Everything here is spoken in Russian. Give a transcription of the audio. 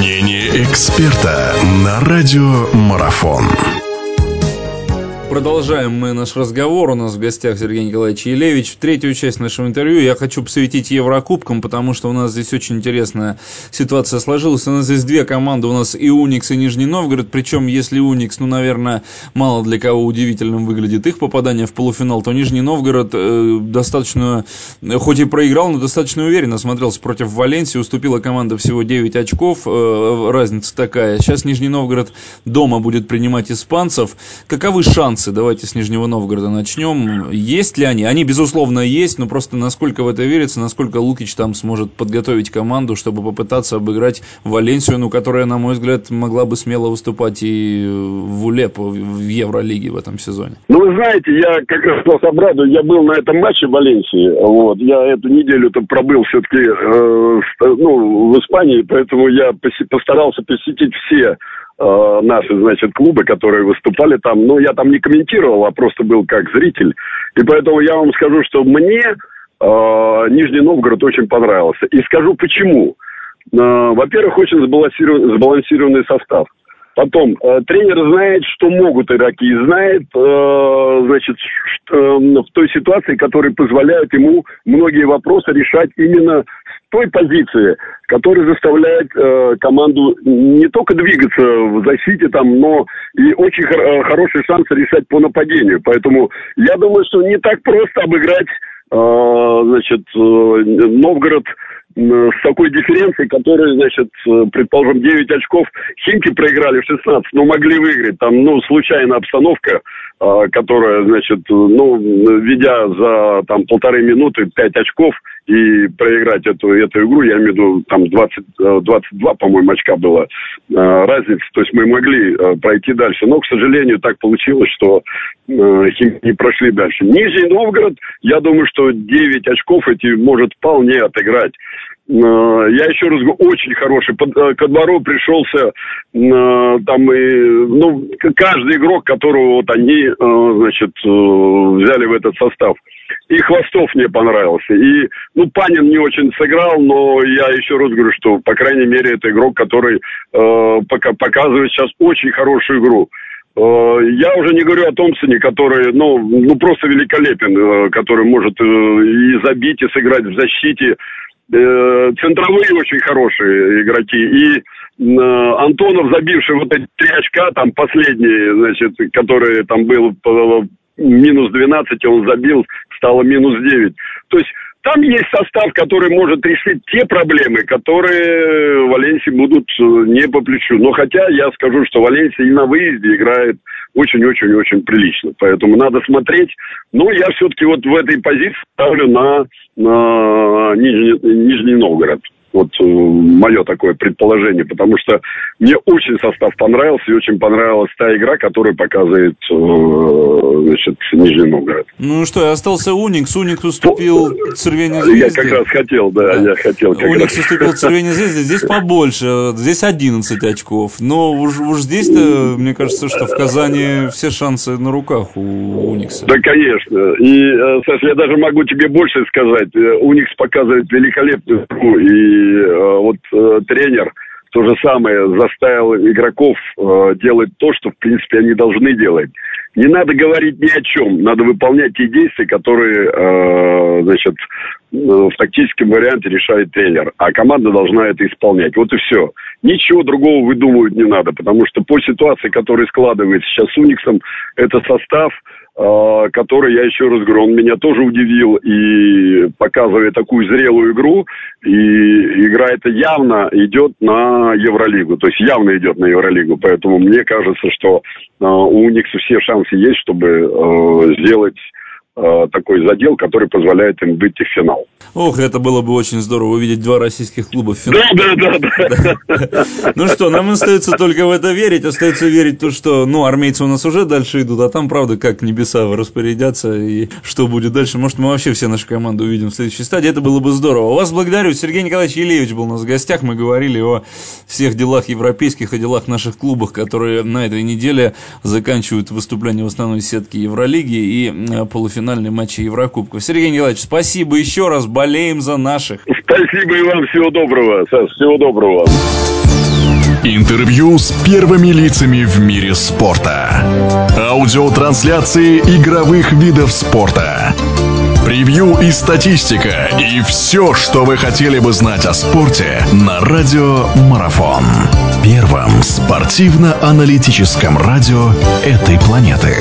Мнение эксперта на радио Марафон. Продолжаем мы наш разговор. У нас в гостях Сергей Николаевич Елевич. В третью часть нашего интервью я хочу посвятить Еврокубкам, потому что у нас здесь очень интересная ситуация сложилась. У нас здесь две команды. У нас и Уникс, и Нижний Новгород. Причем, если Уникс, ну, наверное, мало для кого удивительным выглядит их попадание в полуфинал, то Нижний Новгород э, достаточно, хоть и проиграл, но достаточно уверенно смотрелся против Валенсии. Уступила команда всего 9 очков. Э, разница такая. Сейчас Нижний Новгород дома будет принимать испанцев. Каковы шансы? Шансы? Давайте с Нижнего Новгорода начнем. Есть ли они? Они, безусловно, есть, но просто насколько в это верится, насколько Лукич там сможет подготовить команду, чтобы попытаться обыграть Валенсию, ну, которая, на мой взгляд, могла бы смело выступать и в УЛЕП, в Евролиге в этом сезоне. Ну, вы знаете, я как раз вас обрадую, я был на этом матче в Валенсии, вот, я эту неделю-то пробыл все-таки, э, ну, в Испании, поэтому я постарался посетить все Э, наши, значит, клубы, которые выступали там. Ну, я там не комментировал, а просто был как зритель. И поэтому я вам скажу, что мне э, Нижний Новгород очень понравился. И скажу почему. Э, во-первых, очень сбалансированный, сбалансированный состав. Потом, э, тренер знает, что могут игроки, и знает, э, значит, что, э, в той ситуации, которая позволяет ему многие вопросы решать именно той позиции, которая заставляет э, команду не только двигаться в защите там, но и очень хор- э, хороший шанс решать по нападению. Поэтому я думаю, что не так просто обыграть э, значит, э, Новгород с такой дифференцией, которая, значит, э, предположим, 9 очков Химки проиграли в 16, но могли выиграть. Там, ну, случайная обстановка, э, которая, значит, ну, ведя за там полторы минуты 5 очков и проиграть эту, эту игру, я имею в виду, там 20, 22, э, по-моему, очка было разница. То есть мы могли пройти дальше. Но, к сожалению, так получилось, что не прошли дальше. Нижний Новгород, я думаю, что 9 очков эти может вполне отыграть. Э, я еще раз говорю, очень хороший. Э, ко двору пришелся э, там и, ну, каждый игрок, которого вот они, значит, взяли в этот состав. И Хвостов мне понравился. И, ну, Панин не очень сыграл, но я еще раз говорю, что, по крайней мере, это игрок, который э, пока, показывает сейчас очень хорошую игру. Я уже не говорю о Томпсоне, который, ну, ну просто великолепен, который может и забить, и сыграть в защите. Э, центровые очень хорошие игроки. И э, Антонов, забивший вот эти три очка, там последние, значит, которые там был минус 12, он забил, стало минус 9. То есть там есть состав, который может решить те проблемы, которые Валенсии будут э, не по плечу. Но хотя я скажу, что Валенсия и на выезде играет очень-очень-очень прилично. Поэтому надо смотреть. Но я все-таки вот в этой позиции ставлю на, на Нижний, Нижний Новгород. Вот э, мое такое предположение, потому что мне очень состав понравился и очень понравилась та игра, которую показывает э, значит, Нижний Новгород. Ну что, остался Уникс. Уникс уступил Цервене Звезде. Я как раз хотел, да, да. я хотел. Как Уникс раз. уступил Цервене Звезде. Здесь побольше, здесь 11 очков. Но уж, уж здесь-то, мне кажется, что в Казани все шансы на руках у Уникса. Да, конечно. И, э, Саша, я даже могу тебе больше сказать. Уникс показывает великолепную игру и э, вот э, тренер то же самое заставил игроков э, делать то, что, в принципе, они должны делать. Не надо говорить ни о чем, надо выполнять те действия, которые, значит, в тактическом варианте решает тренер, а команда должна это исполнять. Вот и все. Ничего другого выдумывать не надо, потому что по ситуации, которая складывается сейчас с Униксом, это состав, который, я еще раз говорю, он меня тоже удивил и показывая такую зрелую игру, и игра эта явно идет на Евролигу, то есть явно идет на Евролигу, поэтому мне кажется, что э, у Уникса все шансы есть, чтобы э, сделать Э, такой задел, который позволяет им выйти в финал. Ох, это было бы очень здорово увидеть два российских клуба в финале. Да, да, да. да. Ну что, нам остается только в это верить, остается верить в то, что, ну, армейцы у нас уже дальше идут, а там, правда, как небеса распорядятся и что будет дальше. Может, мы вообще все наши команды увидим в следующей стадии, это было бы здорово. Вас благодарю, Сергей Николаевич Елеевич был у нас в гостях, мы говорили о всех делах европейских, о делах наших клубах, которые на этой неделе заканчивают выступление в основной сетке Евролиги и э, полуфинал финальные матчи Еврокубка. Сергей Николаевич, спасибо еще раз, болеем за наших. Спасибо и вам, всего доброго, Саш, всего доброго. Интервью с первыми лицами в мире спорта. Аудиотрансляции игровых видов спорта. Превью и статистика. И все, что вы хотели бы знать о спорте на Радио Марафон. Первом спортивно-аналитическом радио этой планеты.